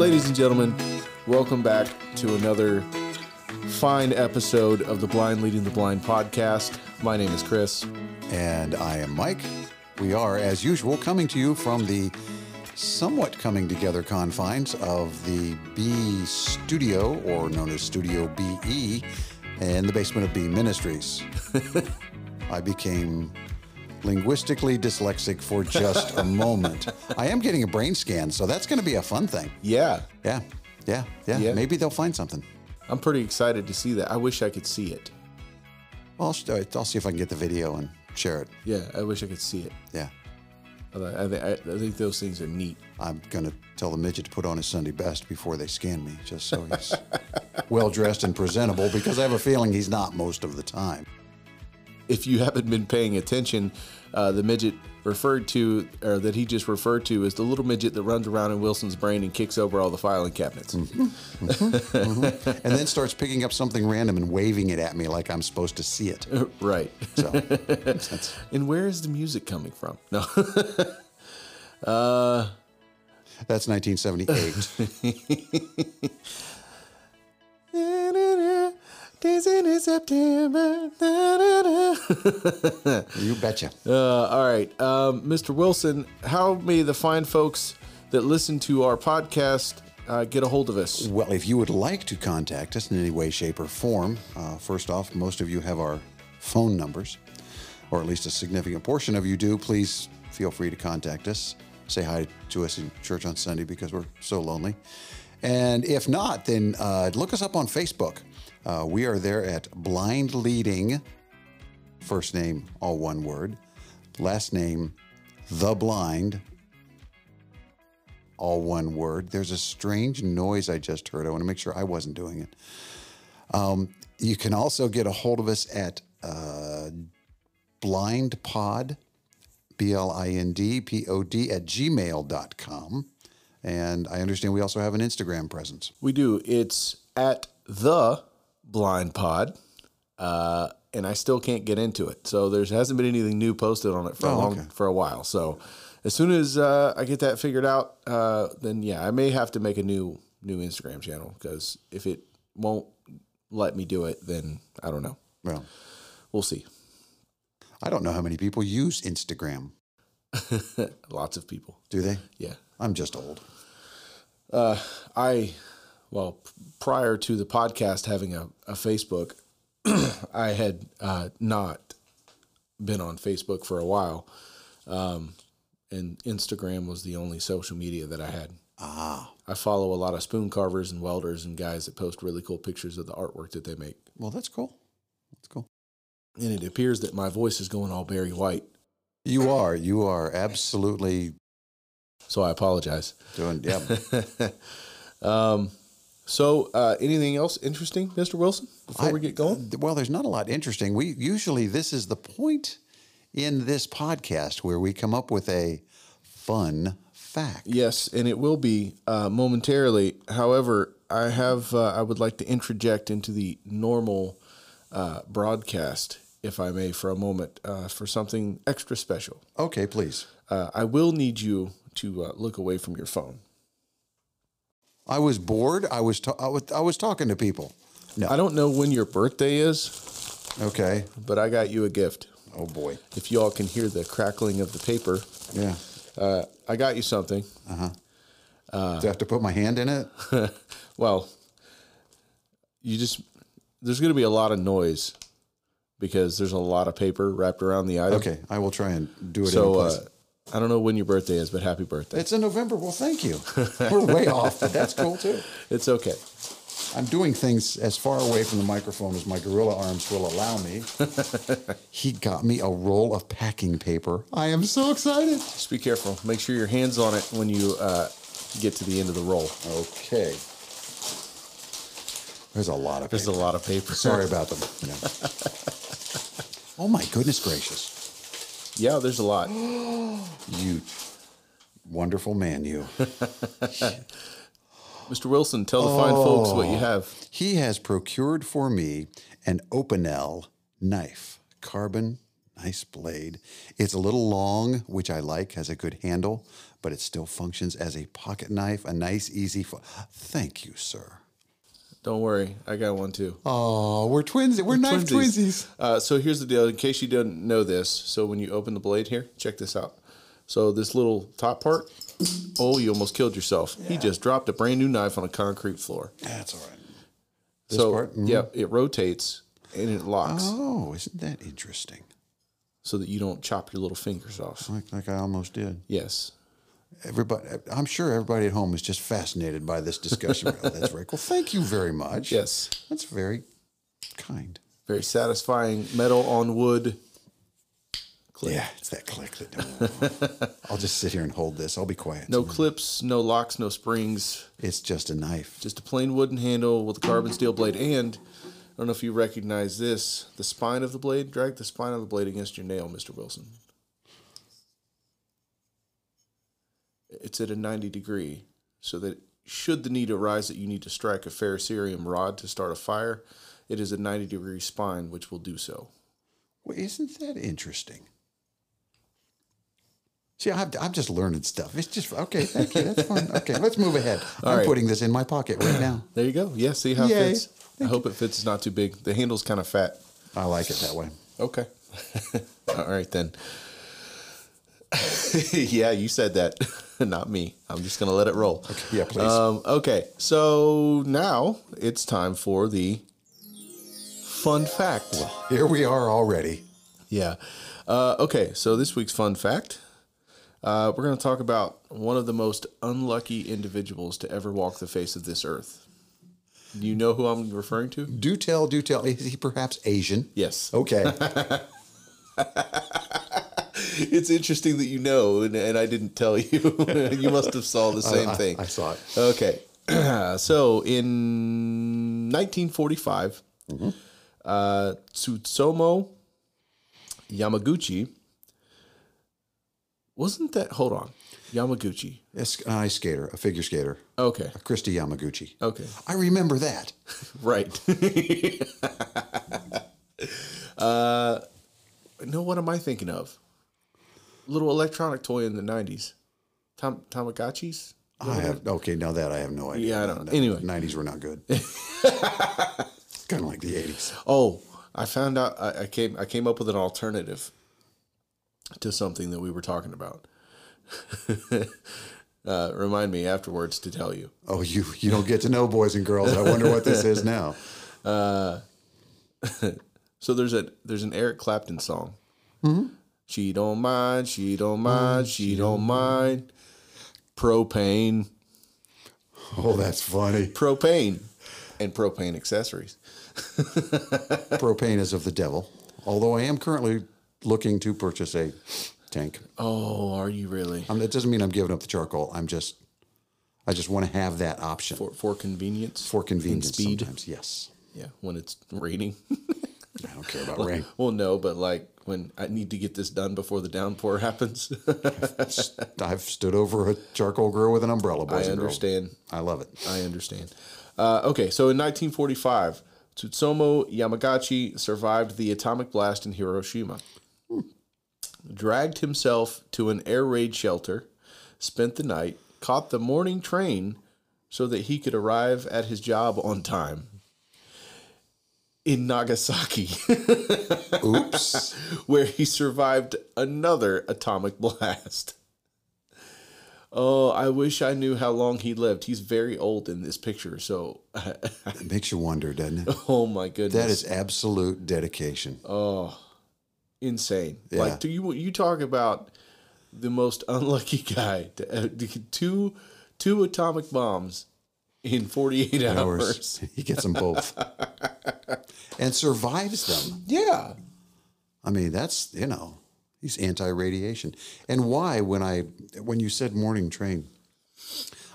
Ladies and gentlemen, welcome back to another fine episode of the Blind Leading the Blind podcast. My name is Chris. And I am Mike. We are, as usual, coming to you from the somewhat coming together confines of the B Studio, or known as Studio BE, in the basement of B Ministries. I became linguistically dyslexic for just a moment. I am getting a brain scan, so that's going to be a fun thing. Yeah, Yeah, yeah, yeah. Yeah. Maybe they'll find something. I'm pretty excited to see that. I wish I could see it. Well, I'll, I'll see if I can get the video and share it. Yeah, I wish I could see it. Yeah. I, I, think those things are neat. I'm going to tell the midget to put on his Sunday best before they scan me, just so he's well dressed and presentable, because I have a feeling he's not most of the time. If you haven't been paying attention, uh, the midget referred to, or that he just referred to, is the little midget that runs around in Wilson's brain and kicks over all the filing cabinets. Mm-hmm. Mm-hmm. Mm-hmm. And then starts picking up something random and waving it at me like I'm supposed to see it. Uh, right. So, And where is the music coming from? No. Uh, that's 1978. Dancing in September. You betcha. Uh, all right, um, Mr. Wilson, how may the fine folks that listen to our podcast uh, get a hold of us? Well, if you would like to contact us in any way, shape, or form, uh, first off, most of you have our phone numbers, or at least a significant portion of you do. Please feel free to contact us. Say hi to us in church on Sunday because we're so lonely. And if not, then uh, look us up on Facebook. Uh, we are there at Blind Leading, first name, all one word, last name, The Blind, all one word. There's a strange noise I just heard. I want to make sure I wasn't doing it. Um, you can also get a hold of us at uh, blindpod, B L I N D P O D, at gmail.com. And I understand we also have an Instagram presence. We do. It's at the Blind Pod, uh, and I still can't get into it. So there hasn't been anything new posted on it for a Oh, long okay. for a while. So as soon as uh, I get that figured out, uh, then yeah, I may have to make a new new Instagram channel because if it won't let me do it, then I don't know. Well, We'll see. I don't know how many people use Instagram. Lots of people. Do they? Yeah. I'm just old. Uh, I, well, prior to the podcast having a, a Facebook, I had uh, not been on Facebook for a while. Um, and Instagram was the only social media that I had. Ah, I follow a lot of spoon carvers and welders and guys that post really cool pictures of the artwork that they make. well, that's cool. That's cool. And it appears that my voice is going all Barry White. You are. You are absolutely So I apologize. doing, yeah. Um, so, uh, anything else interesting, Mr. Wilson, before I- we get going? Well, there's not a lot interesting. We usually this is the point in this podcast where we come up with a fun fact. Yes, and it will be uh, momentarily. However, I have uh, I would like to interject into the normal uh, broadcast, if I may, for a moment, uh, for something extra special. Okay, please. Uh, I will need you to uh, look away from your phone. I was bored. I was ta- I was I was talking to people. No. I don't know when your birthday is, Okay. but I got you a gift. Oh boy. If you all can hear the crackling of the paper, Yeah. uh, I got you something. Uh huh. Do I have to put my hand in it? Well, you just there's going to be a lot of noise because there's a lot of paper wrapped around the item. Okay, I will try and do it in So place. I don't know when your birthday is, but happy birthday. it's in November. Well, thank you. We're way off, but that's cool too. It's okay. I'm doing things as far away from the microphone as my gorilla arms will allow me. he got me a roll of packing paper. I am so excited. Just be careful. Make sure your hands on it when you uh, get to the end of the roll. Okay. There's a lot of paper. There's a lot of paper. Sorry about them. Yeah. oh my goodness gracious. Yeah, there's a lot. You wonderful man, you. Mr. Wilson, tell the fine folks what you oh, have. He has procured for me an Opinel knife, carbon Nice blade. It's a little long, which I like, has a good handle, but it still functions as a pocket knife. A nice, easy. Fo- Thank you, sir. Don't worry, I got one too. Oh, we're twins. We're, knife twinsies. Uh, so here's the deal. In case you didn't know this, so when you open the blade here, check this out. So this little top part, oh, you almost killed yourself. He just dropped a brand new knife on a concrete floor. That's all right. This so part? Mhm. yeah, it rotates and it locks, Oh, isn't that interesting? so that you don't chop your little fingers off. Like, like I almost did. Yes. Everybody, I'm sure everybody at home is just fascinated by this discussion. Oh, That's very cool. Thank you very much. Yes. That's very kind. Very satisfying metal on wood. Click. Yeah, it's that click that. I'll just sit here and hold this. I'll be quiet. No clips, no locks, no springs. It's just a knife. Just a plain wooden handle with a carbon steel blade. And I don't know if you recognize this. The spine of the blade, drag the spine of the blade against your nail, Mr. Wilson. It's at a 90 degree, so that should the need arise that you need to strike a ferrocerium rod to start a fire, it is a 90 degree spine which will do so. Well, isn't that interesting? See, I'm, I'm just learning stuff. It's just okay. Thank you. That's fun. Okay, let's move ahead. I'm right. putting this in my pocket right now. There you go. Yeah, see how it Yay. fits? I hope it fits. It's not too big. The handle's kind of fat. I like it that way. Okay. All right then. yeah, you said that, not me. I'm just gonna let it roll. Okay, Yeah, please. Um, okay, so now it's time for the fun fact. Well, Here we are already. Yeah. Uh, okay, so this week's fun fact. Uh, we're going to talk about one of the most unlucky individuals to ever walk the face of this earth. Do you know who I'm referring to? Do tell, do tell. Is he perhaps Asian? Yes. Okay. It's interesting that you know, and, and I didn't tell you. you must have saw the same I- thing. I saw it. Okay. so in 1945, uh, Tsutomu Yamaguchi wasn't that? Hold on, Yamaguchi. Yes, ice skater, a figure skater, Okay. Kristi Yamaguchi. Okay. I remember that. Right. uh, no, what am I thinking of? Little electronic toy in the 90s. Tam- Tamagotchis? I have okay. Now that I have no idea. Yeah, I don't know. Anyway. nineties were not good. kind of like the eighties. Oh, I found out. I, I came. I came up with an alternative to something that we were talking about. uh, remind me afterwards to tell you. Oh, you you don't get to know boys and girls. I wonder what this is now. So there's a there's an Eric Clapton song. She don't mind. She don't mind. she don't mind. Propane, Oh, that's funny. propane, and propane accessories. Propane is of the devil. Although I am currently looking to purchase a tank. Oh, are you really? Um, that doesn't mean I'm giving up the charcoal. I'm just, I just want to have that option for, For convenience. for convenience. convenience. and speed. Sometimes, yes. Yeah, when it's raining. I don't care about rain. Well, no, but like when I need to get this done before the downpour happens. I've stood over a charcoal grill with an umbrella. Boys I understand. I love it. I understand. Uh, okay, so in 1945, Tsutomu Yamaguchi survived the atomic blast in Hiroshima, dragged himself to an air raid shelter, spent the night, caught the morning train so that he could arrive at his job on time. In Nagasaki, Oops. where he survived another atomic blast. Oh, I wish I knew how long he lived. He's very old in this picture, so it makes you wonder, doesn't it? oh my goodness, That is absolute dedication. Oh. Insane. Yeah. Like, do you you talk about the most unlucky guy to, uh, two two atomic bombs in forty eight hours? He gets them both and survives them. Yeah, I mean, that's you know, he's anti-radiation. And why? When I when you said morning train,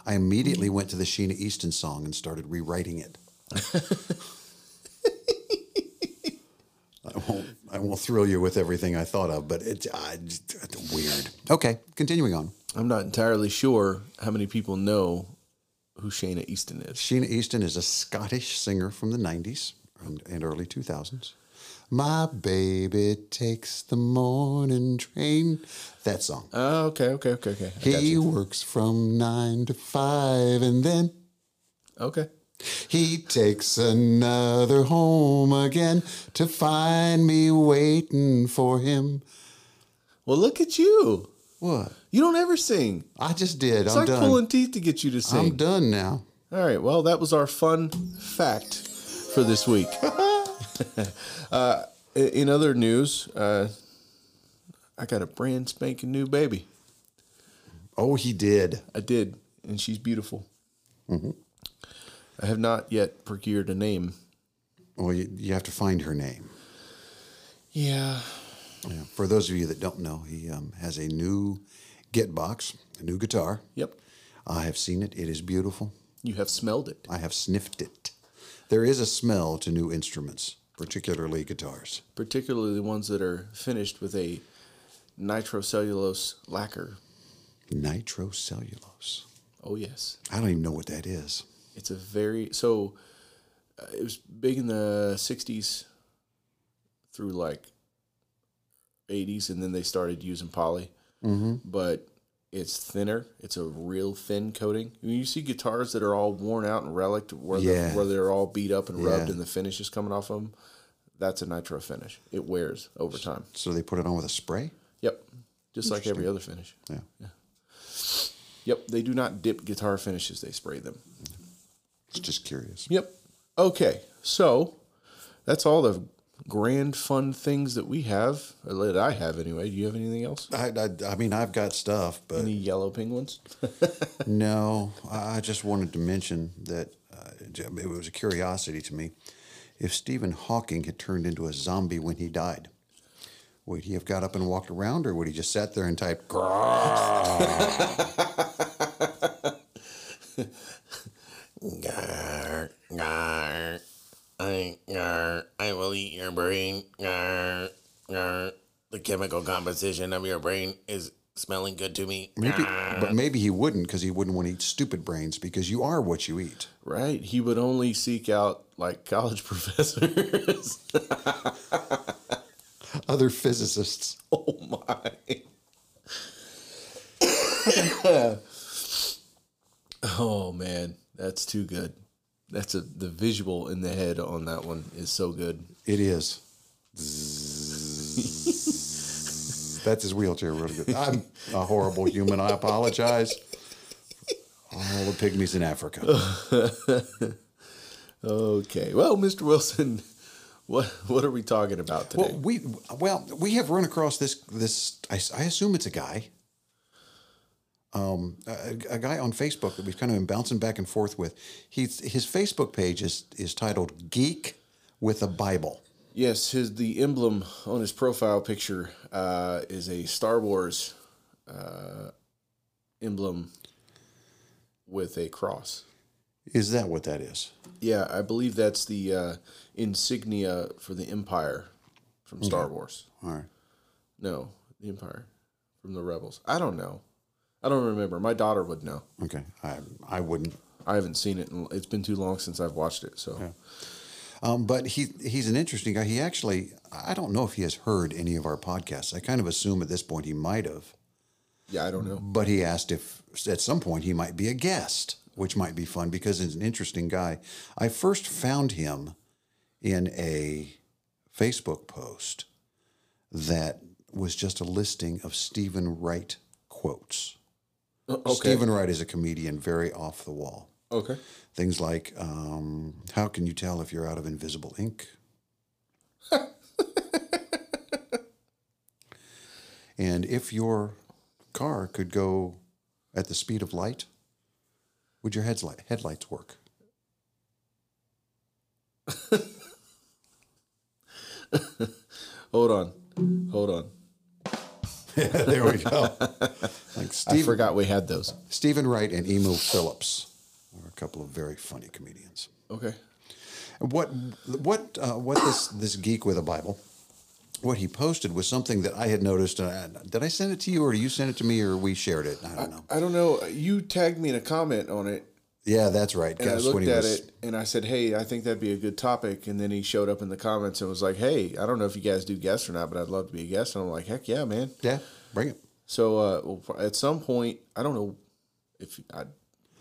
I immediately went to the Sheena Easton song and started rewriting it. I won't I won't thrill you with everything I thought of, but it's, uh, it's weird. Okay, continuing on. I'm not entirely sure how many people know who Shayna Easton is. Sheena Easton is a Scottish singer from the 90s and, and early 2000s. My baby takes the morning train. That song. Oh, okay, okay, okay, okay. I He works from nine to five and then Okay. he takes another home again to find me waiting for him. Well, look at you. What? You don't ever sing. I just did. It's I'm like done. pulling teeth to get you to sing. I'm done now. All right. Well, that was our fun fact for this week. uh, in other news, uh, I got a brand spanking new baby. Oh, he did. I did, and she's beautiful. Mm-hmm. I have not yet procured a name. Well, you, you have to find her name. Yeah. Yeah. For those of you that don't know, he um, has a new Get box, a new guitar. Yep. I have seen it. It is beautiful. You have smelled it. I have sniffed it. There is a smell to new instruments, particularly guitars. particularly the ones that are finished with a nitrocellulose lacquer. Nitrocellulose. Oh yes, I don't even know what that is. it's a very so. Uh, it was big in the '60s through like '80s, and then they started using poly. Mm-hmm. But it's thinner. It's a real thin coating. I mean, you see guitars that are all worn out and relic, where Yeah. the, where they're all beat up and rubbed, Yeah. and the finish is coming off of them. That's a nitro finish. It wears over time. So they put it on with a spray? Yep, just like every other finish. Yeah. Yep, they do not dip guitar finishes; they spray them. It's just curious. Yep. Okay, so that's all the grand fun things that we have. or That I have anyway. Do you have anything else? I, I, I mean, I've got stuff, but Any yellow penguins? no, I just wanted to mention that uh, it was a curiosity to me. If Stephen Hawking had turned into a zombie when he died, would he have got up and walked around, or would he just sat there and typed, Gar, gar, I, gar, I will eat your brain. Gar, gar. The chemical composition of your brain is smelling good to me. maybe, but maybe he wouldn't because he wouldn't want to eat stupid brains because you are what you eat. right. He would only seek out like college professors. Other physicists. oh my. oh man, that's too good. That's a the visual in the head on that one is so good. It is. That's his wheelchair, really good. I'm a horrible human. I apologize. All the pygmies in Africa. Okay. Well, Mr. Wilson, what what are we talking about today? Well, we well we have run across this this. I, I assume it's a guy. Um, a, a guy on Facebook that we've kind of been bouncing back and forth with. He's his Facebook page is is titled "Geek with a Bible." yes, his the emblem on his profile picture uh, is a Star Wars uh, emblem with a cross. Is that what that is? Yeah, I believe that's the uh, insignia for the Empire from Star Wars. All right. No, the Empire from the Rebels. I don't know. I don't remember. My daughter would know. Okay. I I wouldn't. I haven't seen it. In, it's been too long since I've watched it. So Um, but he he's an interesting guy. He actually I don't know if he has heard any of our podcasts. I kind of assume at this point he might have. yeah, I don't know. But he asked if at some point he might be a guest, which might be fun because he's an interesting guy. I first found him in a Facebook post that was just a listing of Steven Wright quotes. Okay. Steven Wright is a comedian, very off the wall. Okay. Things like, um, how can you tell if you're out of invisible ink? and if your car could go at the speed of light, would your headlight, headlights work? Hold on. Hold on. there we go. Like I Steve, forgot we had those. Steven Wright and Emo Philips are a couple of very funny comedians. Okay. What what uh, what this this geek with a Bible? What he posted was something that I had noticed. Uh, did I send it to you, or you sent it to me, or we shared it? I don't know. I don't know. You tagged me in a comment on it, Yeah, that's right. And I looked at was it and I said, "Hey, I think that'd be a good topic." And then he showed up in the comments and was like, "Hey, I don't know if you guys do guests or not, but I'd love to be a guest." And I'm like, "Heck yeah, man!" yeah, bring it. So uh, at some point, I don't know if I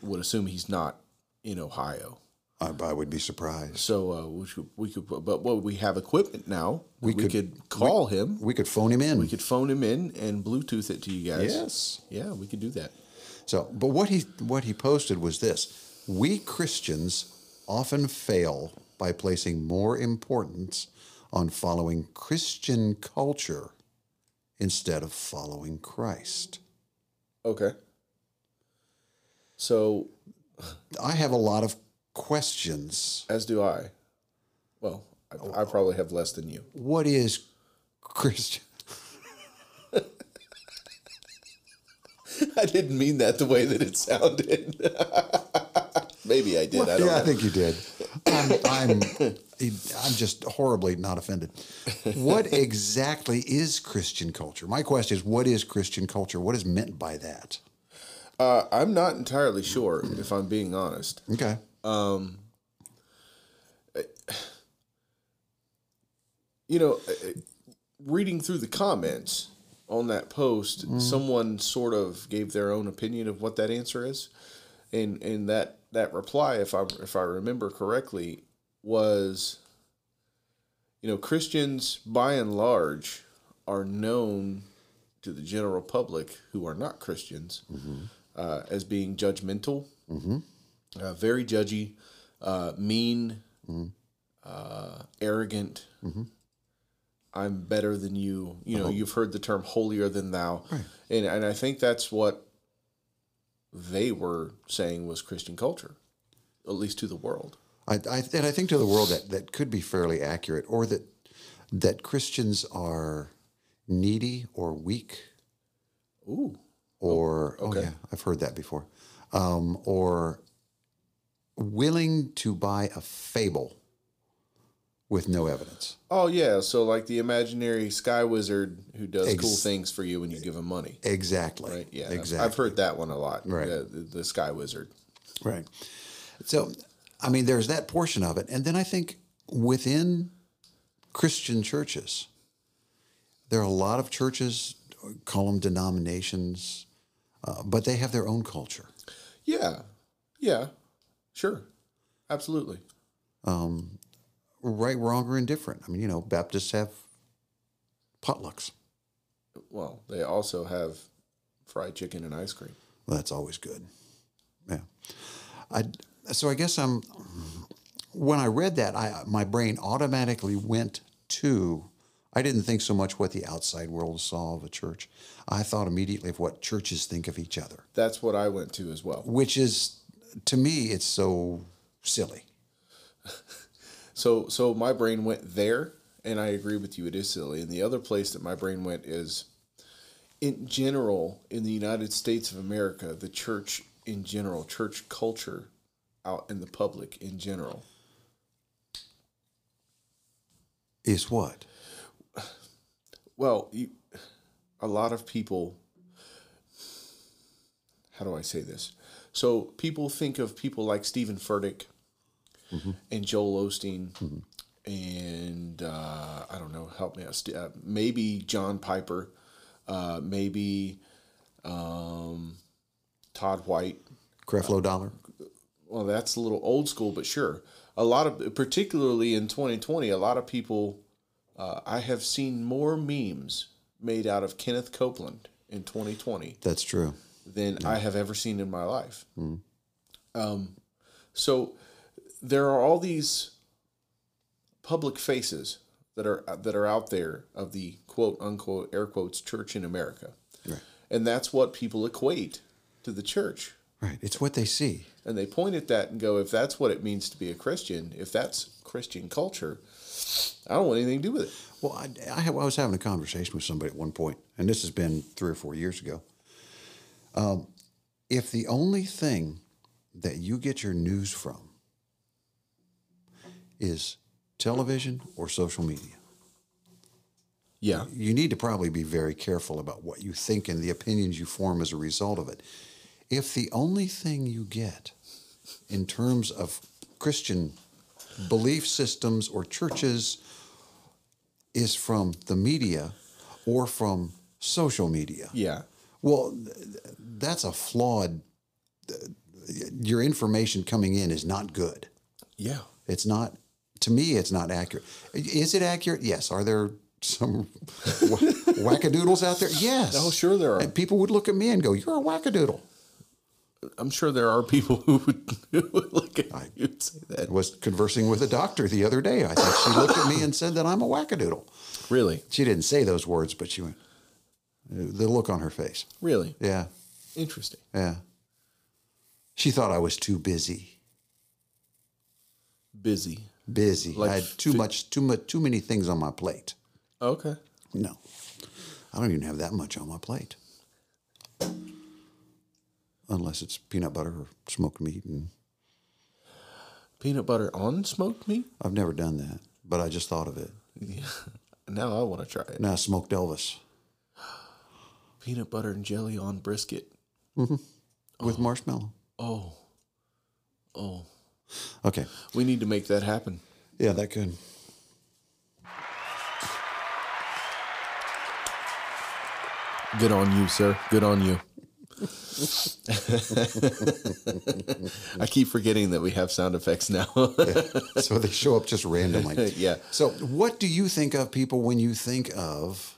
would assume he's not in Ohio. I, I would be surprised. So uh, we could, we could, but what we have equipment now. We, could- could, call him. We could phone him in. We could phone him in and Bluetooth it to you guys. yes. Yeah, we could do that. So, but what he what he posted was this: We Christians often fail by placing more importance on following Christian culture instead of following Christ. Okay. So, I have a lot of questions. as do I. Well, I, I probably have less than you. What is Christian? I didn't mean that the way that it sounded. Maybe I did. I don't yeah, know. I think you did. I'm, I'm, I'm just horribly not offended. What exactly is Christian culture? My question is, what is Christian culture? What is meant by that? Uh, I'm not entirely sure, if I'm being honest. Okay. Um, You know, reading through the comments on that post, someone sort of gave their own opinion of what that answer is, and and that that reply, if I if I remember correctly, was, you know, Christians by and large are known to the general public who are not Christians uh, as being judgmental, uh, very judgy, uh, mean, uh, arrogant. I'm better than you. You know, you've heard the term holier than thou. And, and I think that's what they were saying was Christian culture, at least to the world. I, I, and I think to the world that, that could be fairly accurate, or that that Christians are needy or weak, Ooh. or oh yeah, I've heard that before, um, or willing to buy a fable with no evidence. Oh, yeah. So, like the imaginary sky wizard who does Ex- cool things for you when you give him money. Exactly. Right? Yeah. Exactly. I've heard that one a lot. Right. The, the, sky wizard. Right. So, I mean, there's that portion of it. And then I think within Christian churches, there are a lot of churches, call them denominations, uh, but they have their own culture. Yeah. Yeah. Sure. Absolutely. Right, wrong, or indifferent. I mean, you know, Baptists have potlucks. Well, they also have fried chicken and ice cream. Well, that's always good. Yeah. I, so I guess I'm, when I read that, I, my brain automatically went to, I didn't think so much what the outside world saw of a church. I thought immediately of what churches think of each other, That's what I went to as well. which is, to me, it's so silly. So so my brain went there, and I agree with you. It is silly. And the other place that my brain went is, in general, in the United States of America, the church in general, church culture, out in the public in general. Is what? Well, you, a lot of people. How do I say this? So people think of people like Steven Furtick and Joel Osteen, and uh, I don't know, help me out. Uh, maybe John Piper, uh, maybe um, Todd White. Creflo Dollar? Well, that's a little old school, but sure. A lot of, particularly in 2020, a lot of people. Uh, I have seen more memes made out of Kenneth Copeland in 2020 That's true. than I have ever seen in my life. Um, so there are all these public faces that are that are out there of the quote unquote air quotes church in America, Right. and that's what people equate to the church. Right. It's what they see. And they point at that and go, if that's what it means to be a Christian, if that's Christian culture, I don't want anything to do with it. Well, I, I, have, I was having a conversation with somebody at one point, and this has been three or four years ago. Um, if the only thing that you get your news from is television or social media, Yeah. you need to probably be very careful about what you think and the opinions you form as a result of it. If the only thing you get in terms of Christian belief systems or churches is from the media or from social media. Yeah. Well, that's a flawed. Your information coming in is not good. Yeah. It's not. To me, it's not accurate. Is it accurate? Yes. Are there some wackadoodles out there? Yes. Oh, sure there are. And people would look at me and go, "You're a wackadoodle." I'm sure there are people who would, who would look at you and say that. was conversing with a doctor the other day. I think she looked at me and said that I'm a wackadoodle. Really? She didn't say those words, but she went. Uh, the look on her face. Really? Yeah, Interesting. yeah. She thought I was too busy. Busy. Busy. Like I had too fi- much, too much, too many things on my plate. Okay. No, I don't even have that much on my plate, unless it's peanut butter or smoked meat, and Peanut butter on smoked meat? I've never done that. But I just thought of it. Now I want to try it. Now smoked Elvis Peanut butter and jelly on brisket. Mm-hmm. Oh. with marshmallow. Oh. Oh. Okay, We need to make that happen. yeah, that could. Good on you, sir. Good on you. I keep forgetting that we have sound effects now. so they show up just randomly. yeah. So, what do you think of people when you think of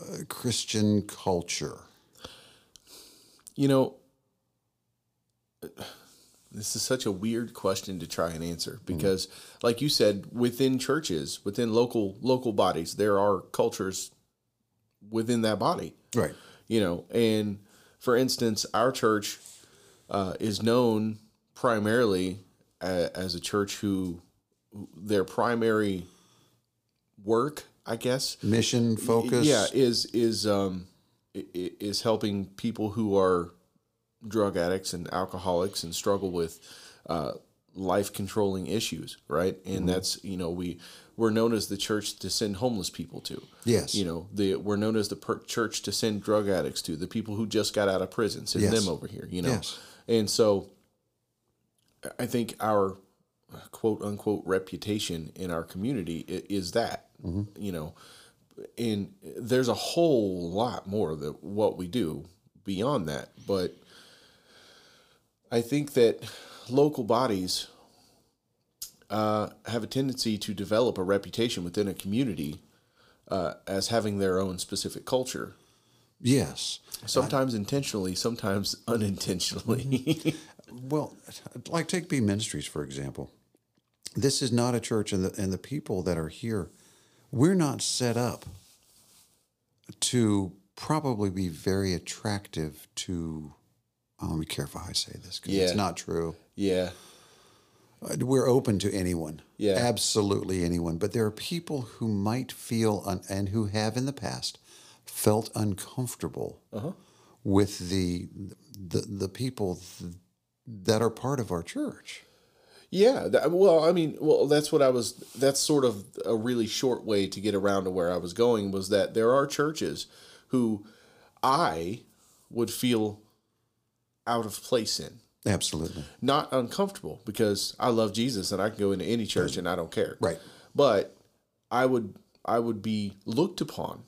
uh, Christian culture? You know, this is such a weird question to try and answer because, like you said, within churches, within local local bodies, there are cultures within that body. Right. you know and for instance our church uh, is known primarily a, as a church who their primary work i guess Mission focus. yeah is is um is helping people who are drug addicts and alcoholics and struggle with uh, life controlling issues right and that's you know we we're known as the church to send homeless people to Yes. you know the we're known as the per- church to send drug addicts to the people who just got out of prison send Yes. them over here you know Yes. and so i think our quote unquote reputation in our community is that you know and there's a whole lot more that what we do beyond that but i think that local bodies uh, have a tendency to develop a reputation within a community uh, as having their own specific culture Yes. sometimes intentionally sometimes unintentionally Well, like take B Ministries for example. This is not a church, and the and the people that are here, we're not set up to probably be very attractive to. I want to be careful how I say this because it's not true. yeah Uh, We're open to anyone. Yeah. Absolutely anyone. But there are people who might feel, un- and who have in the past, felt uncomfortable Uh-huh. with the, the, the people th- that are part of our church. Yeah, that, well, I mean, well, that's what I was. That's sort of a really short way to get around to where I was going. Was that there are churches who I would feel out of place in, Absolutely. not uncomfortable because I love Jesus and I can go into any church and I don't care. Right. But I would I would be looked upon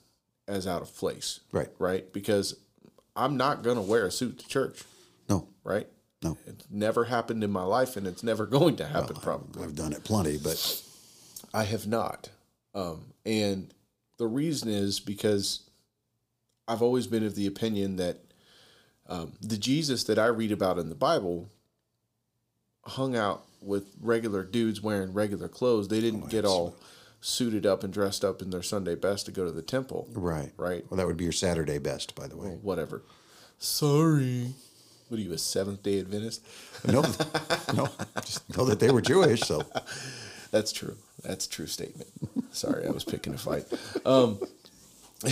as out of place. Right. Right, because I'm not going to wear a suit to church. No, Right. no. It's never happened in my life, and it's never going to happen. probably. I've done it plenty, but I have not. Um, and the reason is because I've always been of the opinion that um, the Jesus that I read about in the Bible hung out with regular dudes wearing regular clothes. They didn't get all suited up and dressed up in their Sunday best to go to the temple. right. Right. Well, that would be your Saturday best, by the way. Whatever. Sorry. What are you, a Seventh day Adventist? No, no, just know that they were Jewish. So That's true. That's a true statement. Sorry, I was picking a fight. Um,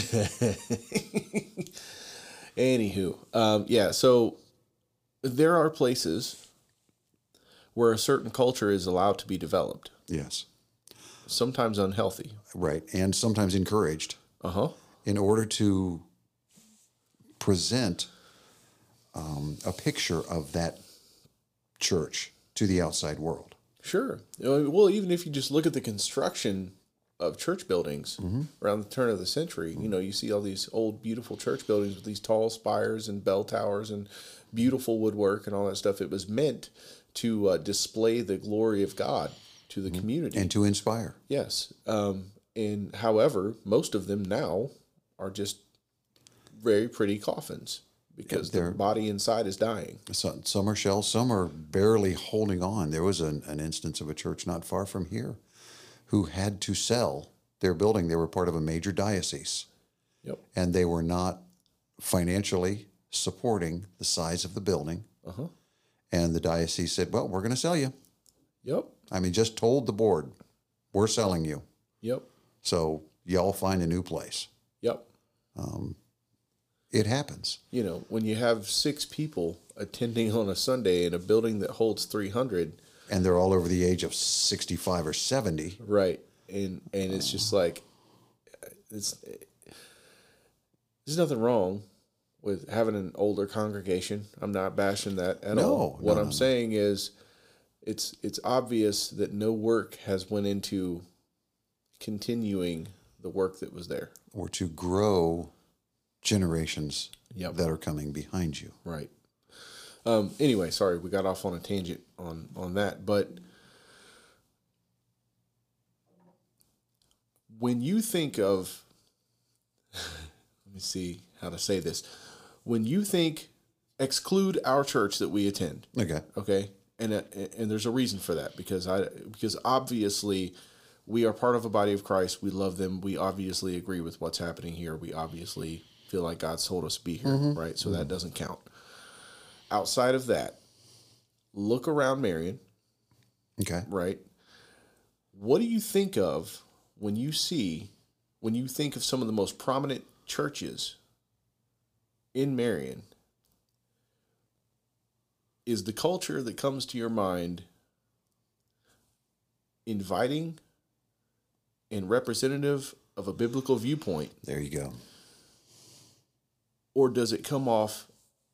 anywho, um, yeah. So there are places where a certain culture is allowed to be developed, yes, sometimes unhealthy. right, and sometimes encouraged Uh huh. in order to present um, a picture of that church to the outside world. Sure. Well, even if you just look at the construction of church buildings around the turn of the century, you know, you see all these old, beautiful church buildings with these tall spires and bell towers and beautiful woodwork and all that stuff. It was meant to uh, display the glory of God to the community. And to inspire. yes. Um, and however, most of them now are just very pretty coffins because their body inside is dying. Some, some are shells, some are barely holding on. There was an, an instance of a church not far from here who had to sell their building. They were part of a major diocese, Yep. and they were not financially supporting the size of the building. Uh-huh. And the diocese said, Well, we're going to sell you. Yep. I mean, just told the board, We're selling you. Yep. So y'all find a new place. Yep. It happens. you know, when you have six people attending on a Sunday in a building that holds 300, And they're all over the age of 65 or 70. right? And and it's just like it's there's nothing wrong with having an older congregation. I'm not bashing that at No, all. What no, I'm no, no. saying is it's it's obvious that no work has went into continuing the work that was there. or to grow generations Yep. that are coming behind you. Right. Um, anyway, sorry, we got off on a tangent on on that, but when you think of, let me see how to say this. When you think exclude our church that we attend, Okay. okay, and uh, and there's a reason for that because I because obviously we are part of a body of Christ. We love them. We obviously agree with what's happening here. We obviously feel like God's told us to be here, right? So that doesn't count. Outside of that, look around Marion, Okay. right? What do you think of when you see when you think of some of the most prominent churches in Marion? Is the culture that comes to your mind inviting and representative of a biblical viewpoint, There you go. or does it come off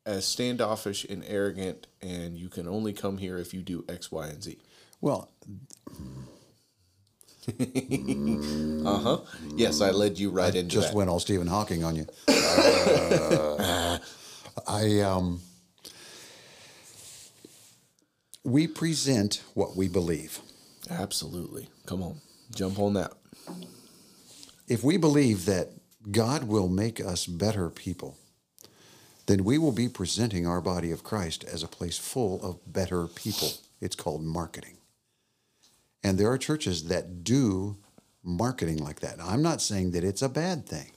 as standoffish and arrogant and you can only come here if you do X, Y, and Z? Well, Uh huh. Yes, I led you right into just that. went all Stephen Hawking on you. Uh, I um, we present what we believe. Absolutely. Come on, jump on that. If we believe that God will make us better people, then we will be presenting our body of Christ as a place full of better people. It's called marketing. And there are churches that do marketing like that. I'm not saying that it's a bad thing.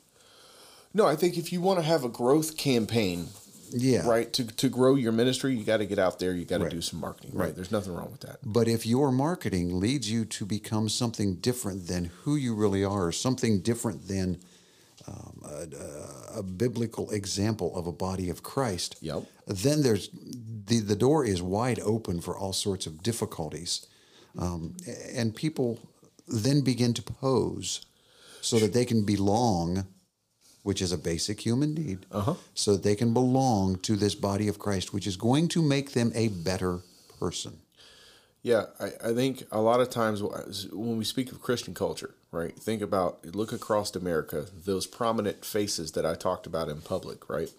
No, I think if you want to have a growth campaign, Yeah. right, to, to grow your ministry, you got to get out there. You got to Right. do some marketing. Right. There's nothing wrong with that. But if your marketing leads you to become something different than who you really are, or something different than a, a biblical example of a body of Christ, Yep. then there's the the door is wide open for all sorts of difficulties, um, and people then begin to pose so that they can belong, which is a basic human need, Uh-huh. so that they can belong to this body of Christ, which is going to make them a better person. Yeah, I, I think a lot of times when we speak of Christian culture, right, think about, look across America, those prominent faces that I talked about in public, right,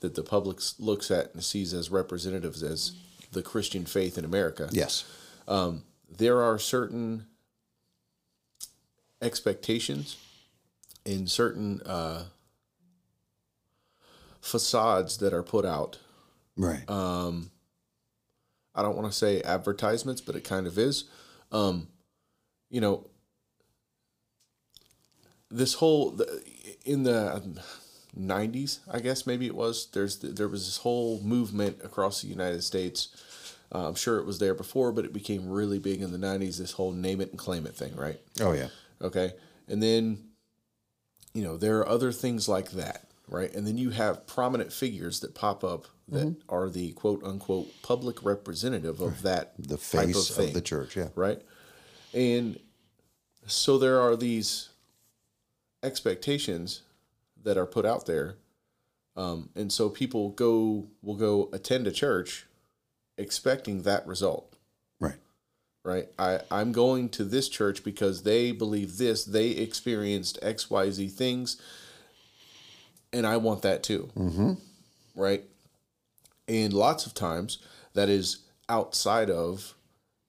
that the public looks at and sees as representatives as the Christian faith in America. Yes. there are certain expectations and certain uh, facades that are put out. Right. Um, I don't want to say advertisements, but it kind of is. Um, you know, this whole in the um, '90s, I guess maybe it was. There's there was this whole movement across the United States. Uh, I'm sure it was there before, but it became really big in the '90s. This whole name it and claim it thing, right? oh yeah. Okay. And then, you know, there are other things like that, right? And then you have prominent figures that pop up that are the quote unquote public representative of that The face of of, the church. Yeah. right? And so there are these expectations that are put out there. Um, and so people go will go attend a church expecting that result. Right. right? I, I'm going to this church because they believe this, they experienced XYZ things, and I want that too. Mm-hmm. Right? And lots of times that is outside of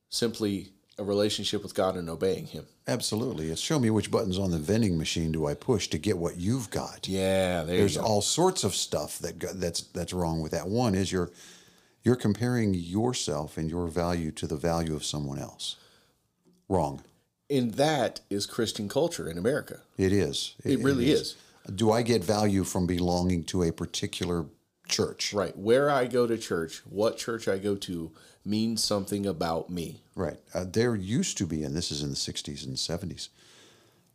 simply a relationship with God and obeying Him. Absolutely. It's show me which buttons on the vending machine do I push to get what you've got. Yeah, there There's you go. all sorts of stuff that that's that's wrong with that. One is you're you're comparing yourself and your value to the value of someone else. Wrong. and that is Christian culture in America. It is. It really is. Do I get value from belonging to a particular church? Right. Where I go to church, what church I go to, means something about me. Right. Uh, there used to be, and this is in the 60s and 70s,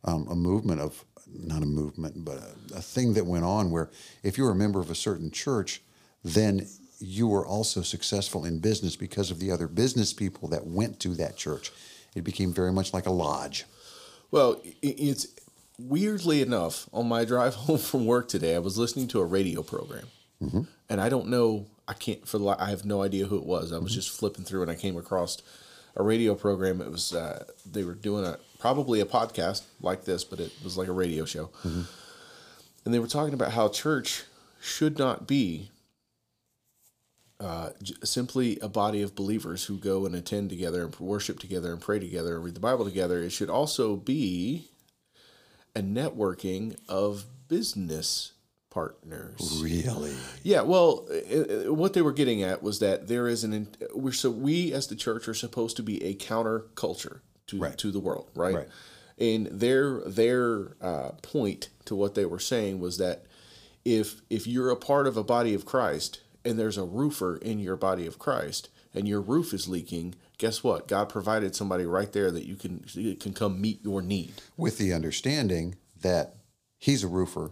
um, a movement of, not a movement, but a, a thing that went on where if you were a member of a certain church, then you were also successful in business because of the other business people that went to that church. It became very much like a lodge. Well, it's weirdly enough on my drive home from work today, I was listening to a radio program, and I don't know, I can't for the I have no idea who it was. I was just flipping through and I came across a radio program. It was uh, they were doing a probably a podcast like this, but it was like a radio show, and they were talking about how church should not be uh, j- simply a body of believers who go and attend together and worship together and pray together and read the Bible together. It should also be a networking of business partners. Really? Yeah, well, uh, uh, what they were getting at was that there is an we're so we as the church are supposed to be a counter culture to Right. to the world, right? Right. And their their uh, point to what they were saying was that if if you're a part of a body of Christ and there's a roofer in your body of Christ and your roof is leaking, guess what? God provided somebody right there that you can can come meet your need. With the understanding that he's a roofer,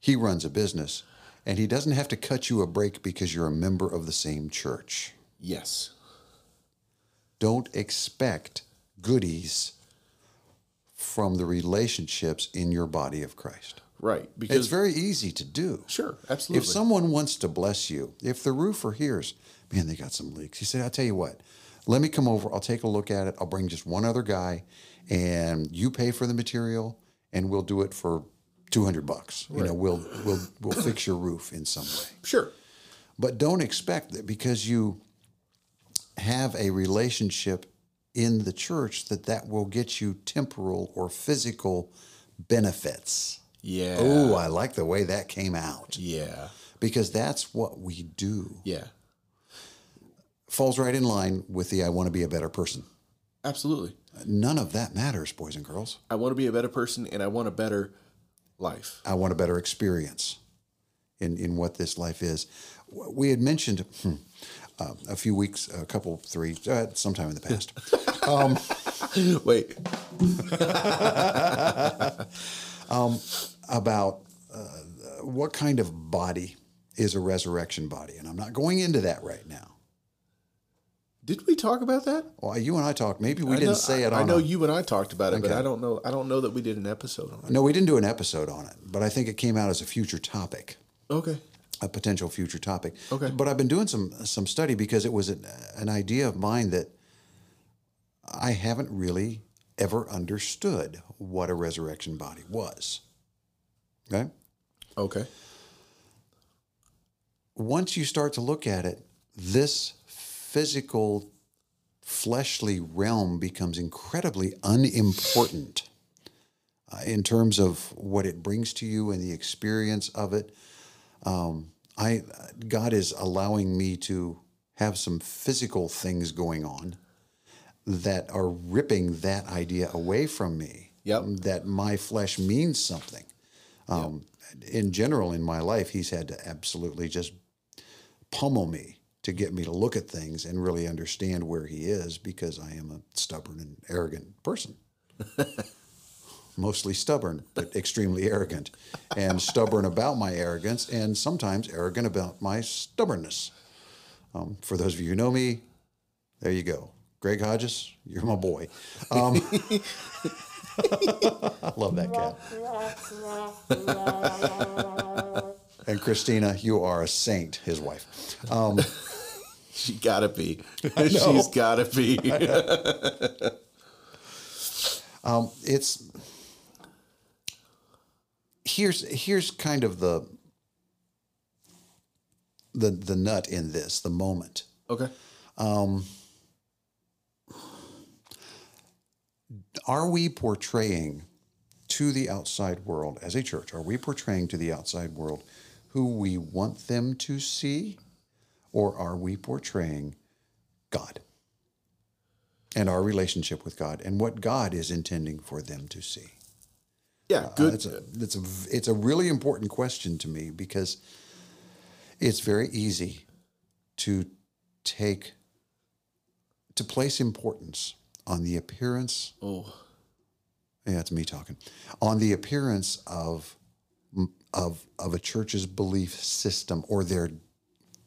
he runs a business, and he doesn't have to cut you a break because you're a member of the same church. Yes. don't expect goodies from the relationships in your body of Christ. Right. Because it's very easy to do. sure, absolutely. If someone wants to bless you, if the roofer hears, man, they got some leaks, he said, I'll tell you what, let me come over, I'll take a look at it, I'll bring just one other guy, and you pay for the material, and we'll do it for 200 bucks. You know, we'll, we'll, we'll fix your roof in some way. sure. But don't expect that because you have a relationship in the church that that will get you temporal or physical benefits. Yeah. Oh, I like the way that came out Yeah. because that's what we do. Yeah. Falls right in line with the I want to be a better person. Absolutely. None of that matters, boys and girls. I want to be a better person and I want a better life. I want a better experience in, in what this life is. We had mentioned hmm, uh, a few weeks, a couple, three, uh, sometime in the past. Wait. about uh, what kind of body is a resurrection body. And I'm not going into that right now. Did we talk about that? Well, you and I talked. Maybe we I didn't know- say it I, on. I know a- you and I talked about it, but I don't know. I don't know that we did an episode on it. No, we didn't do an episode on it, but I think it came out as a future topic, Okay. a potential future topic. Okay. But I've been doing some some study because it was an, an idea of mine that I haven't really ever understood what a resurrection body was. Okay. Okay. once you start to look at it, this physical, fleshly realm becomes incredibly unimportant uh, in terms of what it brings to you and the experience of it. Um, I God is allowing me to have some physical things going on that are ripping that idea away from me. Yep. That my flesh means something. Um, In general, in my life, he's had to absolutely just pummel me to get me to look at things and really understand where he is because I am a stubborn and arrogant person. Mostly stubborn, but extremely arrogant. And stubborn about my arrogance and sometimes arrogant about my stubbornness. Um, for those of you who know me, there you go. Greg Hodges, you're my boy. Um, I love that cat. And Christina, you are a saint, his wife. Um, she gotta be. She's gotta be. Um, it's here's here's kind of the the the nut in this the moment. okay. Are we portraying to the outside world as a church? Are we portraying to the outside world who we want them to see, or are we portraying God and our relationship with God and what God is intending for them to see? Yeah, uh, good. It's a, it's a it's a really important question to me because it's very easy to take to place importance on the appearance. oh, Yeah, it's me talking on the appearance of of of a church's belief system or their